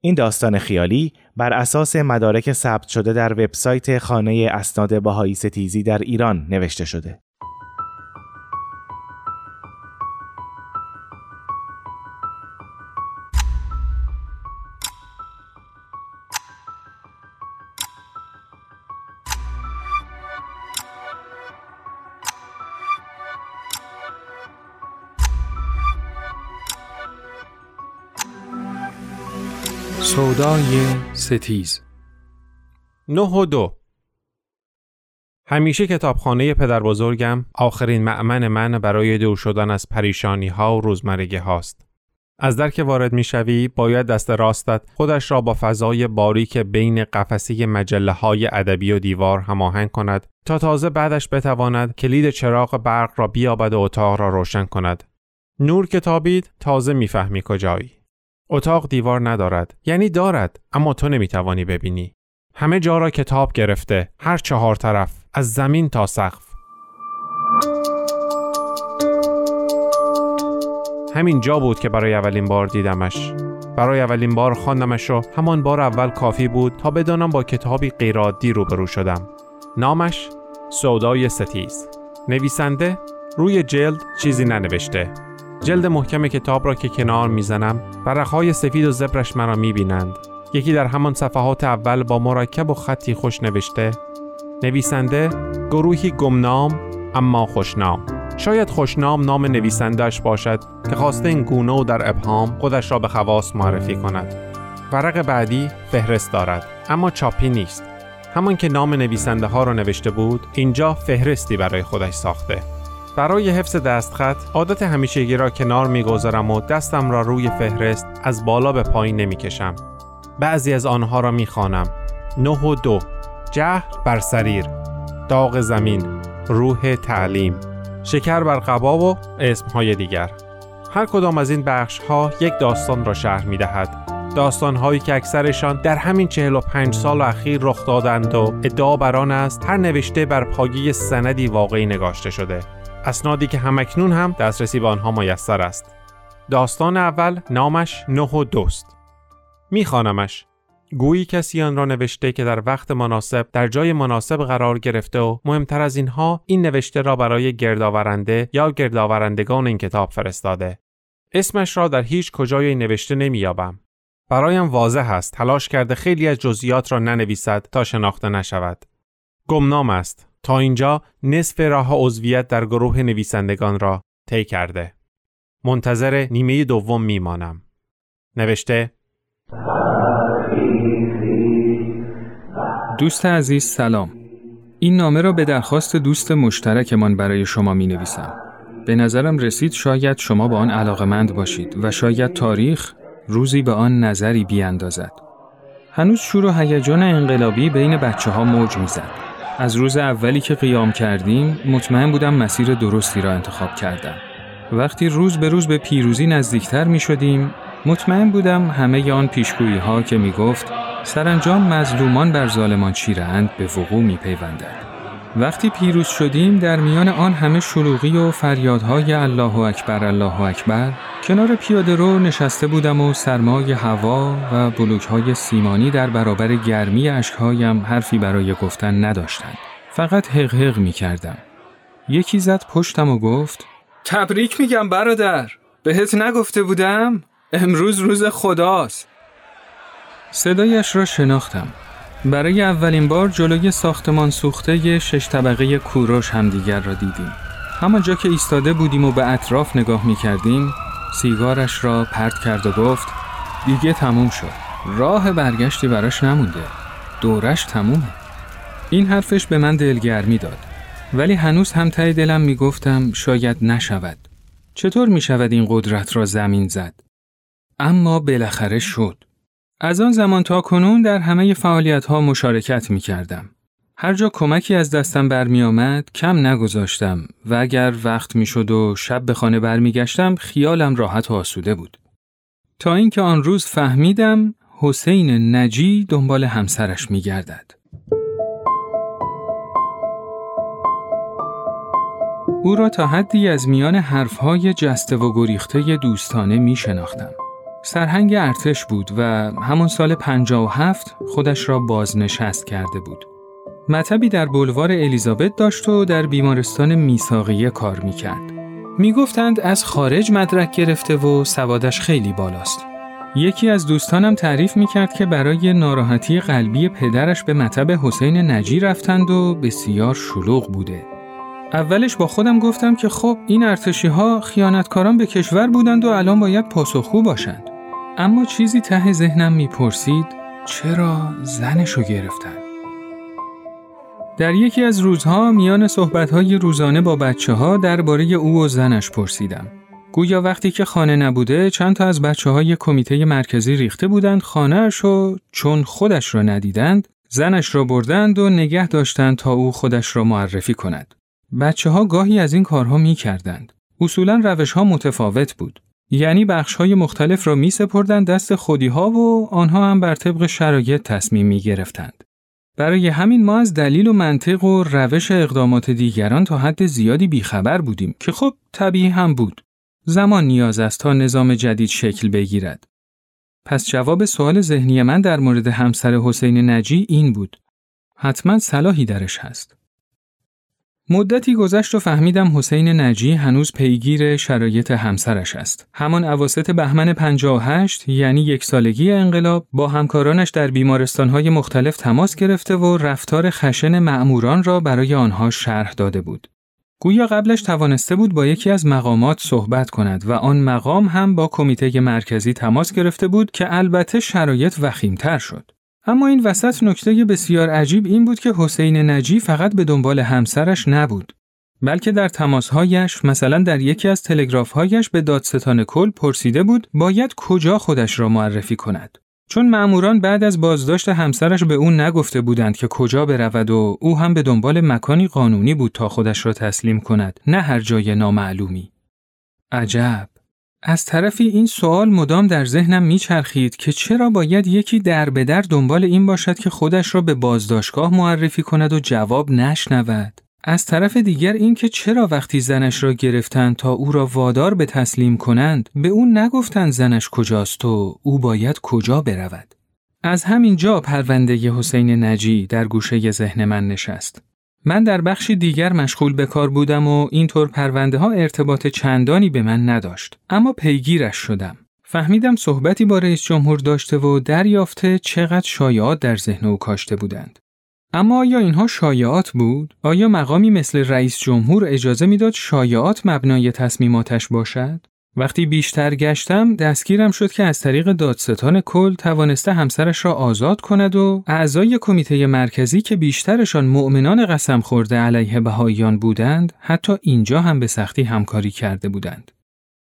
این داستان خیالی بر اساس مدارک ثبت شده در وبسایت خانه اسناد بهایی ستیزی در ایران نوشته شده. سودای ستیز نه و دو همیشه کتابخانه پدر بزرگم آخرین معمن من برای دور شدن از پریشانی ها و روزمرگی هاست. از در که وارد می‌شوی باید دست راستت خودش را با فضای باریک بین قفسی مجله های ادبی و دیوار هماهنگ کند تا تازه بعدش بتواند کلید چراغ برق را بیابد و اتاق را روشن کند. نور کتابید تازه می‌فهمی کجایی. اتاق دیوار ندارد. یعنی دارد اما تو نمی‌توانی ببینی. همه جا را کتاب گرفته هر چهار طرف از زمین تا سقف. همین جا بود که برای اولین بار دیدمش. برای اولین بار خواندمش و همان بار اول کافی بود تا بدانم با کتابی غیرعادی روبرو شدم. نامش سودای ستیز. نویسنده روی جلد چیزی ننوشته. جلد محکم کتاب را که کنار می‌زنم ورقهای سفید و زبرش مرا می‌بینند. یکی در همان صفحات اول با مرکب و خطی خوش نوشته نویسنده گروهی گمنام اما خوشنام. شاید خوشنام نام نویسندهش باشد که خواسته این گونه و در ابهام خودش را به خواست معرفی کند. ورق بعدی فهرست دارد اما چاپی نیست. همان که نام نویسنده ها را نوشته بود اینجا فهرستی برای خودش ساخته. برای حفظ دستخط عادت همیشگی را کنار می‌گذارم و دستم را روی فهرست از بالا به پایین نمی‌کشم. بعضی از آنها را می‌خوانم. نه و دو جهر بر سریر داغ زمین روح تعلیم شکر بر قبا و اسمهای دیگر هر کدام از این بخش ها یک داستان را شرح می دهد. داستان هایی که اکثرشان در همین 45 سال اخیر رخ دادند و ادعا بر آن است هر نوشته بر پایه سندی واقعی نگاشته شده اسنادی که همکنون هم دسترسی به آنها میسر است. داستان اول نامش نه و دوست. میخوانمش. گویی کسی آن را نوشته که در وقت مناسب در جای مناسب قرار گرفته و مهمتر از اینها این نوشته را برای گردآورنده یا گردآورندگان این کتاب فرستاده. اسمش را در هیچ کجای این نوشته نمییابم. برایم واضح است تلاش کرده خیلی از جزئیات را ننویسد تا شناخته نشود. گمنام است تا اینجا نصف راه عضویت در گروه نویسندگان را طی کرده. منتظر نیمه دوم میمانم. نوشته دوست عزیز سلام. این نامه را به درخواست دوست مشترکمان برای شما می نویسم. به نظرم رسید شاید شما به آن علاقمند باشید و شاید تاریخ روزی به آن نظری بیاندازد. هنوز شور و هیجان انقلابی بین بچه ها موج می‌زد. از روز اولی که قیام کردیم مطمئن بودم مسیر درستی را انتخاب کردم. وقتی روز به روز به پیروزی نزدیکتر می شدیم مطمئن بودم همه آن پیشگویی ها که می گفت سرانجام مظلومان بر ظالمان چیرند به وقوع می پیوندند. وقتی پیروز شدیم در میان آن همه شلوغی و فریادهای الله اکبر الله اکبر کنار پیاده رو نشسته بودم و سرمای هوا و بلوکهای سیمانی در برابر گرمی اشکهایم حرفی برای گفتن نداشتند. فقط حق می کردم. یکی زد پشتم و گفت تبریک میگم برادر بهت نگفته بودم امروز روز خداست صدایش را شناختم برای اولین بار جلوی ساختمان سوخته شش طبقه کوروش همدیگر را دیدیم. همانجا که ایستاده بودیم و به اطراف نگاه می کردیم سیگارش را پرت کرد و گفت دیگه تموم شد. راه برگشتی براش نمونده. دورش تمومه. این حرفش به من دلگرمی داد. ولی هنوز هم تای دلم می گفتم شاید نشود. چطور می شود این قدرت را زمین زد؟ اما بالاخره شد. از آن زمان تا کنون در همه فعالیت ها مشارکت می کردم. هر جا کمکی از دستم برمی آمد کم نگذاشتم و اگر وقت می شد و شب به خانه برمیگشتم خیالم راحت و آسوده بود. تا اینکه آن روز فهمیدم حسین نجی دنبال همسرش می گردد. او را تا حدی از میان حرفهای جسته و گریخته دوستانه می شناختم. سرهنگ ارتش بود و همون سال 57 خودش را بازنشست کرده بود. مطبی در بلوار الیزابت داشت و در بیمارستان میساقیه کار می‌کرد. می‌گفتند از خارج مدرک گرفته و سوادش خیلی بالاست. یکی از دوستانم تعریف می‌کرد که برای ناراحتی قلبی پدرش به مطب حسین نجی رفتند و بسیار شلوغ بوده. اولش با خودم گفتم که خب این ارتشی ها خیانتکاران به کشور بودند و الان باید پاسخگو باشند. اما چیزی ته ذهنم می‌پرسید چرا زنشو گرفتن؟ در یکی از روزها میان صحبتهای روزانه با بچه ها درباره او و زنش پرسیدم. گویا وقتی که خانه نبوده چند تا از بچه های کمیته مرکزی ریخته بودند خانهش و چون خودش را ندیدند زنش را بردند و نگه داشتند تا او خودش را معرفی کند. بچه ها گاهی از این کارها می کردند. اصولا روش ها متفاوت بود. یعنی بخش های مختلف را می سپردند دست خودی ها و آنها هم بر طبق شرایط تصمیم می گرفتند. برای همین ما از دلیل و منطق و روش اقدامات دیگران تا حد زیادی بیخبر بودیم که خب طبیعی هم بود. زمان نیاز است تا نظام جدید شکل بگیرد. پس جواب سوال ذهنی من در مورد همسر حسین نجی این بود. حتما صلاحی درش هست. مدتی گذشت و فهمیدم حسین نجی هنوز پیگیر شرایط همسرش است. همان اواسط بهمن 58 یعنی یک سالگی انقلاب با همکارانش در بیمارستانهای مختلف تماس گرفته و رفتار خشن معموران را برای آنها شرح داده بود. گویا قبلش توانسته بود با یکی از مقامات صحبت کند و آن مقام هم با کمیته مرکزی تماس گرفته بود که البته شرایط وخیمتر شد. اما این وسط نکته بسیار عجیب این بود که حسین نجی فقط به دنبال همسرش نبود. بلکه در تماسهایش مثلا در یکی از تلگرافهایش به دادستان کل پرسیده بود باید کجا خودش را معرفی کند. چون مأموران بعد از بازداشت همسرش به او نگفته بودند که کجا برود و او هم به دنبال مکانی قانونی بود تا خودش را تسلیم کند نه هر جای نامعلومی. عجب از طرفی این سوال مدام در ذهنم میچرخید که چرا باید یکی در به در دنبال این باشد که خودش را به بازداشتگاه معرفی کند و جواب نشنود. از طرف دیگر اینکه چرا وقتی زنش را گرفتند تا او را وادار به تسلیم کنند به او نگفتند زنش کجاست و او باید کجا برود. از همین جا پرونده حسین نجی در گوشه ذهن من نشست. من در بخشی دیگر مشغول به کار بودم و اینطور پرونده ها ارتباط چندانی به من نداشت اما پیگیرش شدم فهمیدم صحبتی با رئیس جمهور داشته و دریافته چقدر شایعات در ذهن او کاشته بودند اما آیا اینها شایعات بود؟ آیا مقامی مثل رئیس جمهور اجازه می‌داد شایعات مبنای تصمیماتش باشد؟ وقتی بیشتر گشتم دستگیرم شد که از طریق دادستان کل توانسته همسرش را آزاد کند و اعضای کمیته مرکزی که بیشترشان مؤمنان قسم خورده علیه بهاییان بودند حتی اینجا هم به سختی همکاری کرده بودند.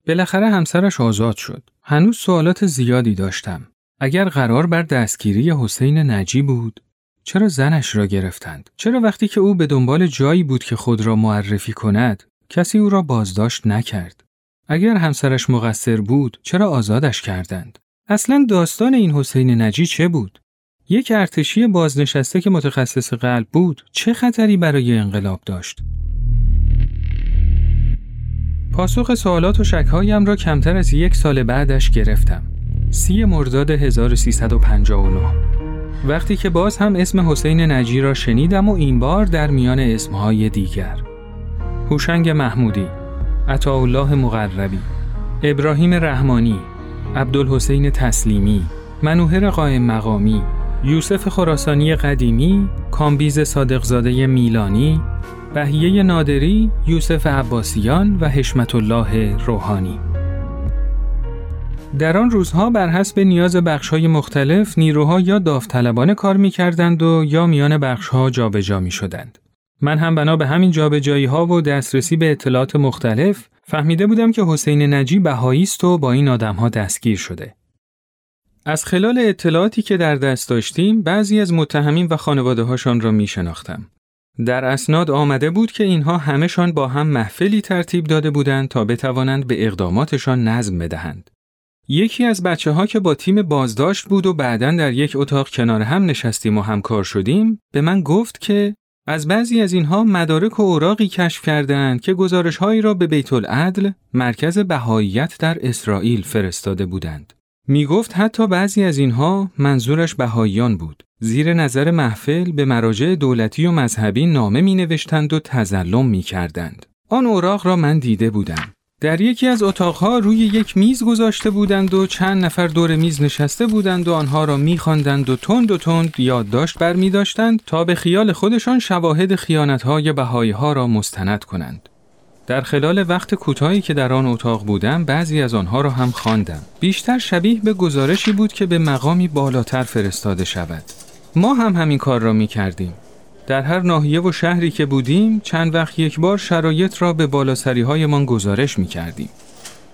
بالاخره همسرش آزاد شد. هنوز سوالات زیادی داشتم. اگر قرار بر دستگیری حسین نجی بود چرا زنش را گرفتند؟ چرا وقتی که او به دنبال جایی بود که خود را معرفی کند کسی او را بازداشت نکرد؟ اگر همسرش مقصر بود چرا آزادش کردند؟ اصلا داستان این حسین نجی چه بود؟ یک ارتشی بازنشسته که متخصص قلب بود چه خطری برای انقلاب داشت؟ پاسخ سوالات و شکهایم را کمتر از یک سال بعدش گرفتم. سی مرداد 1359 وقتی که باز هم اسم حسین نجی را شنیدم و این بار در میان اسمهای دیگر. هوشنگ محمودی عطاالله مقربی ابراهیم رحمانی عبدالحسین تسلیمی منوهر قائم مقامی یوسف خراسانی قدیمی کامبیز صادقزاده میلانی بهیه نادری یوسف عباسیان و حشمت الله روحانی در آن روزها بر حسب نیاز بخش‌های مختلف نیروها یا داوطلبانه کار می‌کردند و یا میان بخش‌ها جابجا می‌شدند. من هم بنا به همین جابجایی ها و دسترسی به اطلاعات مختلف فهمیده بودم که حسین نجی بهایی است و با این آدم ها دستگیر شده. از خلال اطلاعاتی که در دست داشتیم بعضی از متهمین و خانواده هاشان را می شناختم. در اسناد آمده بود که اینها همهشان با هم محفلی ترتیب داده بودند تا بتوانند به اقداماتشان نظم بدهند. یکی از بچه ها که با تیم بازداشت بود و بعدا در یک اتاق کنار هم نشستیم و همکار شدیم به من گفت که از بعضی از اینها مدارک و اوراقی کشف کردند که گزارشهایی را به بیت العدل مرکز بهاییت در اسرائیل فرستاده بودند. می گفت حتی بعضی از اینها منظورش بهاییان بود. زیر نظر محفل به مراجع دولتی و مذهبی نامه می نوشتند و تزلم می کردند. آن اوراق را من دیده بودم. در یکی از اتاقها روی یک میز گذاشته بودند و چند نفر دور میز نشسته بودند و آنها را میخواندند و تند و تند یادداشت بر می داشتند تا به خیال خودشان شواهد خیانتهای بهایی ها را مستند کنند. در خلال وقت کوتاهی که در آن اتاق بودم بعضی از آنها را هم خواندم. بیشتر شبیه به گزارشی بود که به مقامی بالاتر فرستاده شود. ما هم همین کار را می کردیم. در هر ناحیه و شهری که بودیم چند وقت یک بار شرایط را به بالاسری هایمان گزارش می کردیم.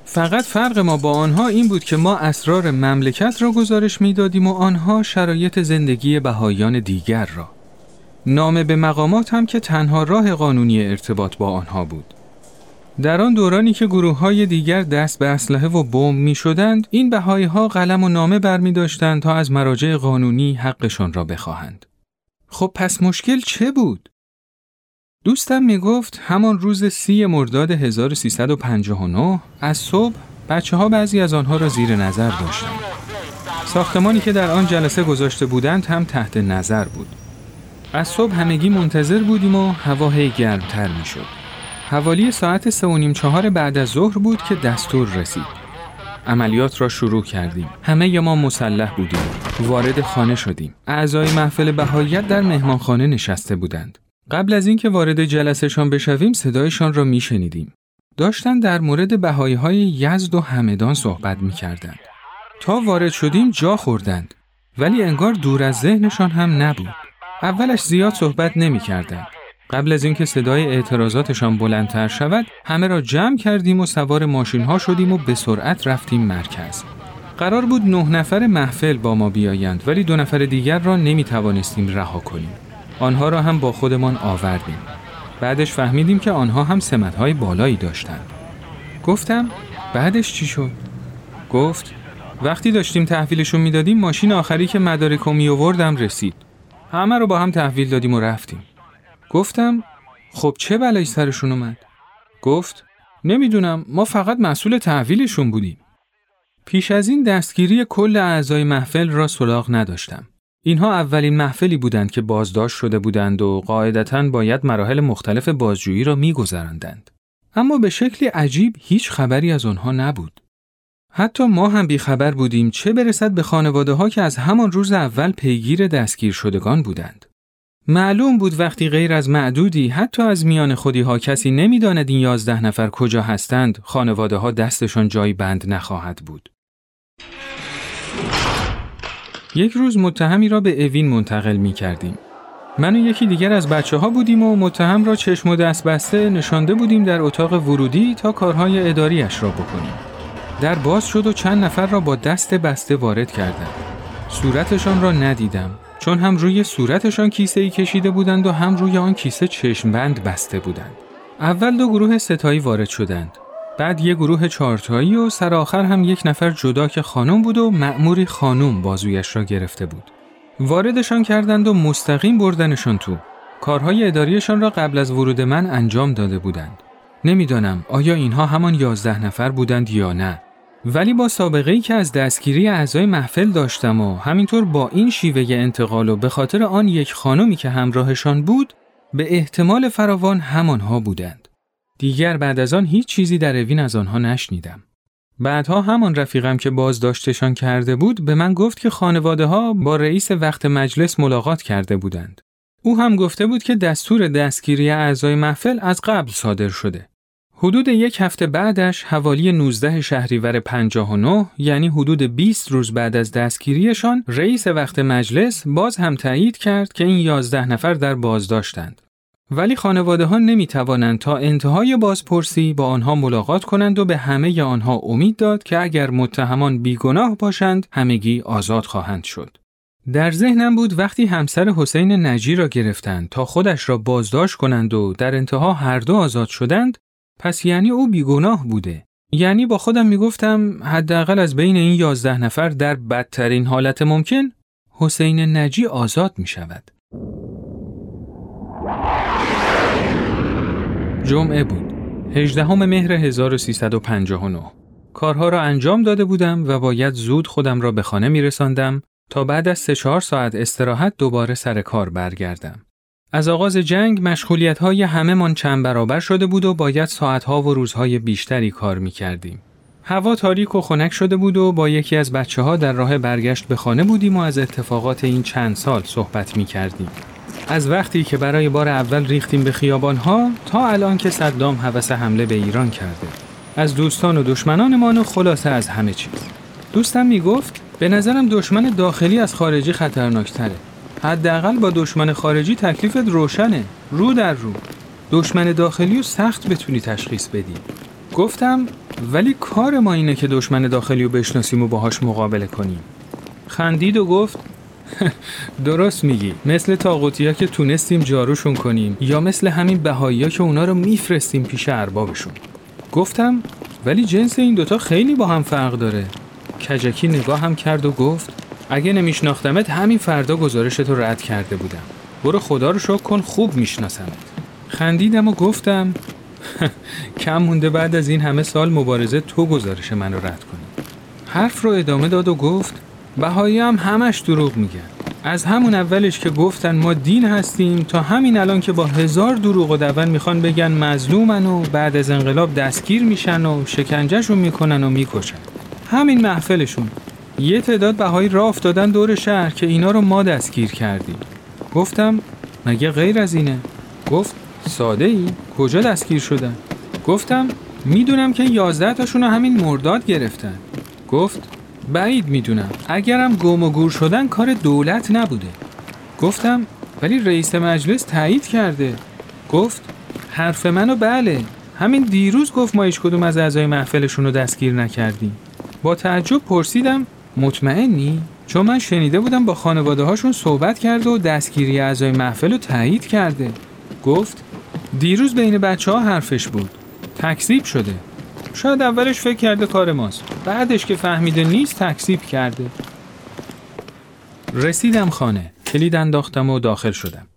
فقط فرق ما با آنها این بود که ما اسرار مملکت را گزارش می دادیم و آنها شرایط زندگی بهایان دیگر را. نامه به مقامات هم که تنها راه قانونی ارتباط با آنها بود. در آن دورانی که گروه های دیگر دست به اسلحه و بمب می شدند، این بهایی ها قلم و نامه بر می داشتند تا از مراجع قانونی حقشان را بخواهند. خب پس مشکل چه بود؟ دوستم می گفت همان روز سی مرداد 1359 از صبح بچه ها بعضی از آنها را زیر نظر داشتند. ساختمانی که در آن جلسه گذاشته بودند هم تحت نظر بود. از صبح همگی منتظر بودیم و هوا هی گرمتر می شد. حوالی ساعت سه و نیم چهار بعد از ظهر بود که دستور رسید. عملیات را شروع کردیم. همه ما مسلح بودیم. وارد خانه شدیم. اعضای محفل بهایت در مهمانخانه نشسته بودند. قبل از اینکه وارد جلسهشان بشویم صدایشان را میشنیدیم. داشتن در مورد بهایی های یزد و همدان صحبت می کردند. تا وارد شدیم جا خوردند. ولی انگار دور از ذهنشان هم نبود. اولش زیاد صحبت نمی کردند. قبل از اینکه صدای اعتراضاتشان بلندتر شود همه را جمع کردیم و سوار ماشین ها شدیم و به سرعت رفتیم مرکز. قرار بود نه نفر محفل با ما بیایند ولی دو نفر دیگر را نمی توانستیم رها کنیم. آنها را هم با خودمان آوردیم. بعدش فهمیدیم که آنها هم های بالایی داشتند. گفتم بعدش چی شد؟ گفت وقتی داشتیم تحویلشون می‌دادیم ماشین آخری که مدارکو می آوردم رسید. همه رو با هم تحویل دادیم و رفتیم. گفتم خب چه بلایی سرشون اومد؟ گفت نمی‌دونم ما فقط مسئول تحویلشون بودیم. پیش از این دستگیری کل اعضای محفل را سراغ نداشتم. اینها اولین محفلی بودند که بازداشت شده بودند و قاعدتا باید مراحل مختلف بازجویی را میگذراندند. اما به شکلی عجیب هیچ خبری از آنها نبود. حتی ما هم بیخبر بودیم چه برسد به خانواده ها که از همان روز اول پیگیر دستگیر شدگان بودند. معلوم بود وقتی غیر از معدودی حتی از میان خودی ها کسی نمی‌داند این یازده نفر کجا هستند خانواده ها دستشان جای بند نخواهد بود. یک روز متهمی را به اوین منتقل می کردیم. من و یکی دیگر از بچه ها بودیم و متهم را چشم و دست بسته نشانده بودیم در اتاق ورودی تا کارهای اداریش را بکنیم. در باز شد و چند نفر را با دست بسته وارد کردند. صورتشان را ندیدم چون هم روی صورتشان کیسه ای کشیده بودند و هم روی آن کیسه چشمبند بسته بودند. اول دو گروه ستایی وارد شدند. بعد یک گروه چهارتایی و سر آخر هم یک نفر جدا که خانم بود و مأموری خانم بازویش را گرفته بود. واردشان کردند و مستقیم بردنشان تو. کارهای اداریشان را قبل از ورود من انجام داده بودند. نمی‌دانم آیا اینها همان یازده نفر بودند یا نه. ولی با سابقه ای که از دستگیری اعضای محفل داشتم و همینطور با این شیوه انتقال و به خاطر آن یک خانمی که همراهشان بود به احتمال فراوان همانها بودند. دیگر بعد از آن هیچ چیزی در اوین از آنها نشنیدم. بعدها همان رفیقم که بازداشتشان کرده بود به من گفت که خانواده ها با رئیس وقت مجلس ملاقات کرده بودند. او هم گفته بود که دستور دستگیری اعضای محفل از قبل صادر شده. حدود یک هفته بعدش حوالی 19 شهریور 59 یعنی حدود 20 روز بعد از دستگیریشان رئیس وقت مجلس باز هم تایید کرد که این 11 نفر در بازداشتند. ولی خانواده ها نمی توانند تا انتهای بازپرسی با آنها ملاقات کنند و به همه آنها امید داد که اگر متهمان بیگناه باشند همگی آزاد خواهند شد. در ذهنم بود وقتی همسر حسین نجی را گرفتند تا خودش را بازداشت کنند و در انتها هر دو آزاد شدند پس یعنی او بیگناه بوده. یعنی با خودم می‌گفتم حداقل از بین این یازده نفر در بدترین حالت ممکن حسین نجی آزاد می شود. جمعه بود. 18 مهر 1359. کارها را انجام داده بودم و باید زود خودم را به خانه می رساندم تا بعد از سه چهار ساعت استراحت دوباره سر کار برگردم. از آغاز جنگ مشغولیت های همه من چند برابر شده بود و باید ساعتها و روزهای بیشتری کار می کردیم. هوا تاریک و خنک شده بود و با یکی از بچه ها در راه برگشت به خانه بودیم و از اتفاقات این چند سال صحبت می کردیم. از وقتی که برای بار اول ریختیم به خیابان ها تا الان که صدام حوس حمله به ایران کرده. از دوستان و دشمنانمان و خلاصه از همه چیز. دوستم می گفت به نظرم دشمن داخلی از خارجی خطرناکتره. حداقل با دشمن خارجی تکلیفت روشنه رو در رو. دشمن داخلی رو سخت بتونی تشخیص بدی. گفتم ولی کار ما اینه که دشمن داخلی رو بشناسیم و باهاش مقابله کنیم. خندید و گفت درست میگی. مثل تاغوتی که تونستیم جاروشون کنیم یا مثل همین بهایی که اونا رو میفرستیم پیش اربابشون. گفتم ولی جنس این دوتا خیلی با هم فرق داره. کجکی نگاه هم کرد و گفت اگه نمیشناختمت همین فردا گزارشتو رد کرده بودم. برو خدا رو شکر کن خوب میشناسمت. خندیدم و گفتم کم مونده بعد از این همه سال مبارزه تو گزارش منو رد کنی. حرف رو ادامه داد و گفت بهایی هم همش دروغ میگن. از همون اولش که گفتن ما دین هستیم تا همین الان که با هزار دروغ و دون می‌خوان بگن مظلومن و بعد از انقلاب دستگیر میشن و شکنجهشون می‌کنن و می‌کشن. همین محفلشون. یه تعداد بهایی راه افتادن دور شهر که اینا رو ما دستگیر کردیم. گفتم مگه غیر از اینه؟ گفت ساده ای کجا دستگیر شدن؟ گفتم می‌دونم که یازده تاشون همین مرداد گرفتن. گفت بعید می‌دونم. اگرم گم و گور شدن کار دولت نبوده. گفتم ولی رئیس مجلس تایید کرده. گفت حرف منو بله. همین دیروز گفت ما هیچ کدوم از اعضای محفلشون رو دستگیر نکردیم. با تعجب پرسیدم مطمئنی؟ چون من شنیده بودم با خانواده هاشون صحبت کرده و دستگیری اعضای محفل رو تایید کرده. گفت دیروز بین بچه ها حرفش بود. تکذیب شده. شاید اولش فکر کرده کار ماست. بعدش که فهمیده نیست تکذیب کرده. رسیدم خانه. کلید انداختم و داخل شدم.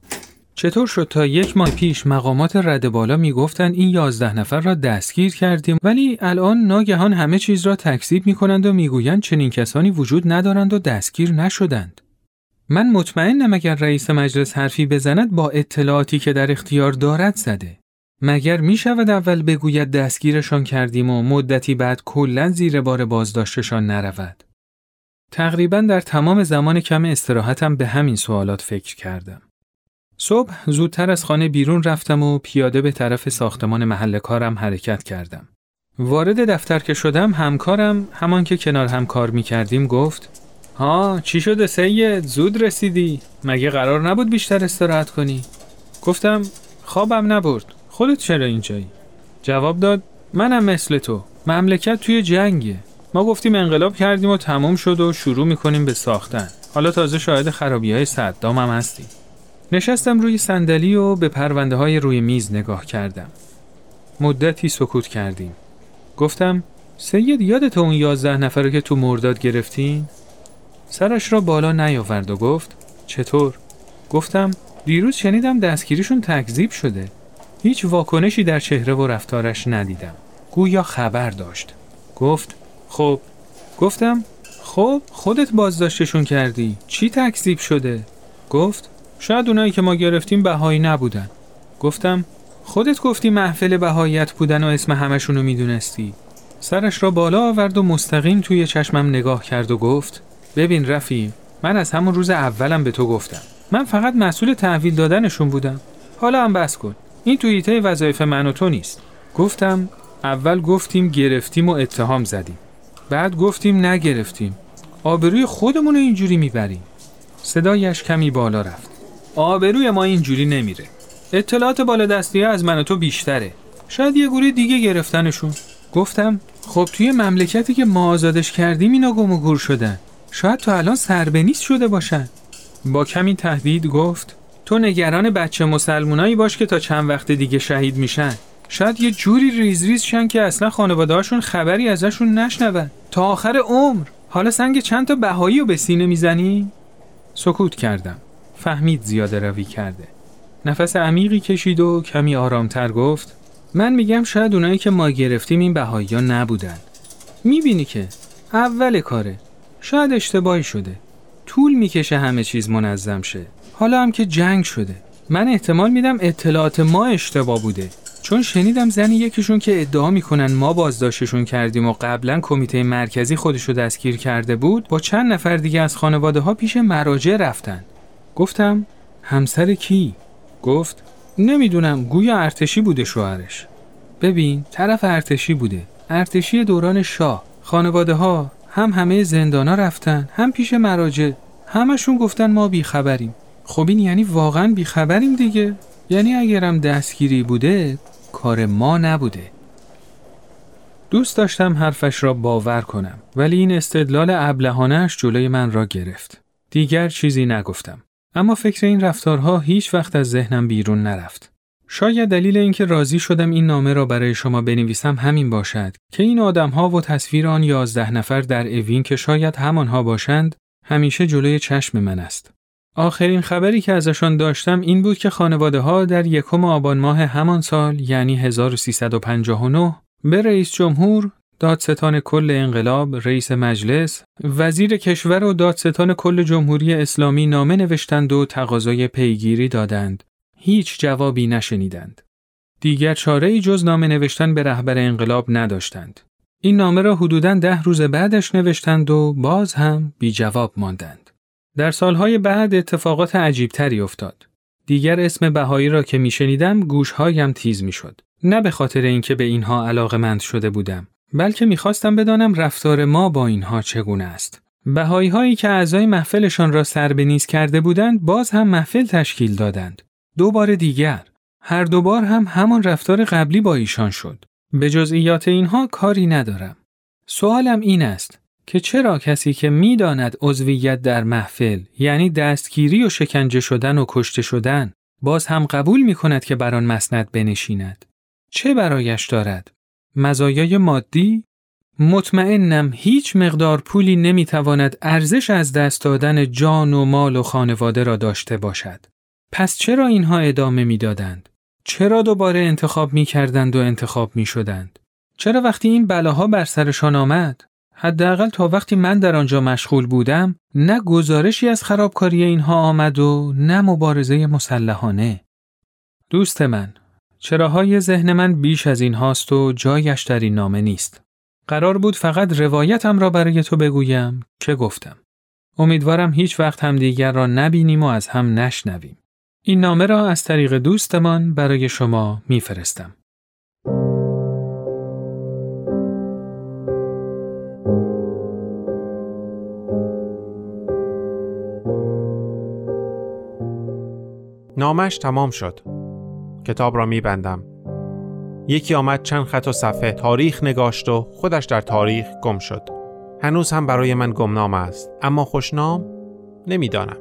چطور شد تا یک ماه پیش مقامات رد بالا می‌گفتند این یازده نفر را دستگیر کردیم ولی الان ناگهان همه چیز را تکذیب می کنند و می‌گویند چنین کسانی وجود ندارند و دستگیر نشدند. من مطمئنم اگر رئیس مجلس حرفی بزند با اطلاعاتی که در اختیار دارد زده. مگر می شود اول بگوید دستگیرشان کردیم و مدتی بعد کلا زیر بار بازداشتشان نرود. تقریبا در تمام زمان کم استراحتم به همین سوالات فکر کردم. صبح زودتر از خانه بیرون رفتم و پیاده به طرف ساختمان محل کارم حرکت کردم. وارد دفتر که شدم همکارم همان که کنار هم کار می کردیم گفت ها چی شده سید؟ زود رسیدی. مگه قرار نبود بیشتر استراحت کنی؟ گفتم خوابم نبرد. خودت چرا اینجایی جواب داد منم مثل تو. مملکت توی جنگه. ما گفتیم انقلاب کردیم و تمام شد و شروع می‌کنیم به ساختن. حالا تازه شاهد خرابی های صدام هم هستیم. نشستم روی صندلی و به پرونده های روی میز نگاه کردم. مدتی سکوت کردیم. گفتم سید یادت اون یازده نفره که تو مرداد گرفتین؟ سرش را بالا نیاورد و گفت چطور؟ گفتم دیروز شنیدم دستگیریشون تکذیب شده. هیچ واکنشی در چهره و رفتارش ندیدم. گویا خبر داشت. گفت خب گفتم خب خودت بازداشتشون کردی. چی تکذیب شده؟ گفت شاید اونایی که ما گرفتیم بهایی نبودن. گفتم خودت گفتی محفل بهاییت بودن و اسم همشونو می‌دونستی. سرش را بالا آورد و مستقیم توی چشمم نگاه کرد و گفت ببین رفی من از همون روز اولم به تو گفتم. من فقط مسئول تحویل دادنشون بودم. حالا هم بس کن. این توی ایته وظایف من و تو نیست. گفتم اول گفتیم گرفتیم و اتهام زدیم. بعد گفتیم نگرفتیم. آبروی خودمون اینجوری می‌بریم. صدایش کمی بالا رفت. آبروی ما اینجوری نمیره. اطلاعات بالا دستیه از من تو بیشتره. شاید یه گوری دیگه گرفتنشون. گفتم خب توی مملکتی که ما آزادش کردیم اینا گم و گور شدن. شاید تو الان سربنیست شده باشن. با کمی تهدید گفت تو نگران بچه مسلمونایی باش که تا چند وقت دیگه شهید میشن. شاید یه جوری ریز ریز شن که اصلا خانوادهاشون خبری ازشون نشنون. تا آخر عمر. حالا سنگ چند تا بهایی رو به سینه می‌زنی؟ سکوت کردم. فهمید زیاده روی کرده. نفس عمیقی کشید و کمی آرامتر گفت من میگم شاید اونایی که ما گرفتیم این بهایی ها نبودن. می‌بینی که اول کاره. شاید اشتباهی شده. طول می‌کشه همه چیز منظم شه. حالا هم که جنگ شده. من احتمال میدم اطلاعات ما اشتباه بوده. چون شنیدم زن یکیشون که ادعا می‌کنن ما بازداشتشون کردیم و قبلا کمیته مرکزی خودشو دستگیر کرده بود با چند نفر دیگه از خانواده ها پیش مراجع رفتن. گفتم همسر کی؟ گفت نمی‌دونم گویا ارتشی بوده شوهرش. ببین طرف ارتشی بوده. ارتشی دوران شاه. خانواده ها هم همه زندانا رفتن هم پیش مراجع. همشون گفتن ما بیخبریم. خب این یعنی واقعا بیخبریم دیگه؟ یعنی اگرم دستگیری بوده کار ما نبوده. دوست داشتم حرفش را باور کنم ولی این استدلال ابلهانش جلوی من را گرفت. دیگر چیزی نگفتم. اما فکر این رفتارها هیچ وقت از ذهنم بیرون نرفت شاید دلیل اینکه راضی شدم این نامه را برای شما بنویسم همین باشد که این آدمها و تصویر آن یازده نفر در اوین که شاید همانها باشند همیشه جلوی چشم من است. آخرین خبری که ازشان داشتم این بود که خانواده ها در یکم آبان ماه همان سال یعنی 1359 به رئیس جمهور، دادستان کل انقلاب، رئیس مجلس، وزیر کشور و دادستان کل جمهوری اسلامی نامه نوشتند و تقاضای پیگیری دادند هیچ جوابی نشنیدند. دیگر چاره ای جز نامه نوشتن به رهبر انقلاب نداشتند. این نامه را حدوداً ده روز بعدش نوشتند و باز هم بی جواب ماندند. در سالهای بعد اتفاقات عجیبتری افتاد. دیگر اسم بهایی را که میشنیدم گوشهایم تیز می‌شد. نه به خاطر اینکه به اینها علاقمند شده بودم، بلکه می‌خواستم بدانم رفتار ما با اینها چگونه است. بهایی هایی که اعضای محفلشان را سر به نیز کرده بودند باز هم محفل تشکیل دادند. دو بار دیگر هر دو بار هم همان رفتار قبلی با ایشان شد. به جزئیات اینها کاری ندارم. سوالم این است که چرا کسی که می‌داند عضویت در محفل یعنی دستگیری و شکنجه شدن و کشته شدن باز هم قبول می کند که بر آن مسند بنشیند چه برایش دارد مزایای مادی مطمئنم هیچ مقدار پولی نمی‌تواند ارزش از دست دادن جان و مال و خانواده را داشته باشد پس چرا اینها ادامه می‌دادند؟ چرا دوباره انتخاب می کردند و انتخاب می شدند؟ چرا وقتی این بلاها بر سرشان آمد؟ حداقل تا وقتی من در آنجا مشغول بودم نه گزارشی از خرابکاری اینها آمد و نه مبارزه مسلحانه. دوست من، چراهای ذهن من بیش از این هاست و جایش در این نامه نیست. قرار بود فقط روایتم را برای تو بگویم که گفتم. امیدوارم هیچ وقت هم دیگر را نبینیم و از هم نشنویم. این نامه را از طریق دوستمان برای شما میفرستم. نامش تمام شد. کتاب را میبندم. یکی آمد چند خط و صفحه تاریخ نگاشت و خودش در تاریخ گم شد. هنوز هم برای من گمنام است اما خوشنام نمی‌دانم.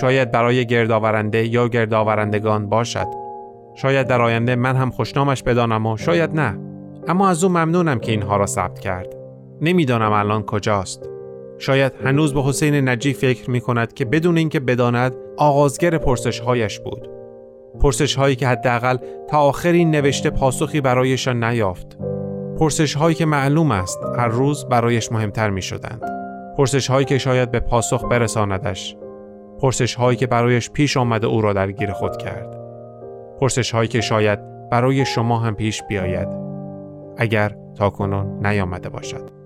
شاید برای گردآورنده یا گردآورندگان باشد شاید در آینده من هم خوشنامش بدانم و شاید نه اما از او ممنونم که اینها را ثبت کرد نمی‌دانم الان کجاست شاید هنوز به حسین نجی فکر می کند که بدون اینکه بداند آغازگر پرسش هایش بود پرسش هایی که حداقل تا آخر این نوشته پاسخی برایشان نیافت پرسش هایی که معلوم است هر روز برایش مهمتر می شدند پرسش هایی که شاید به پاسخ برساندش پرسش هایی که برایش پیش آمده او را درگیر خود کرد. پرسش هایی که شاید برای شما هم پیش بیاید. اگر تا کنون نیامده باشد.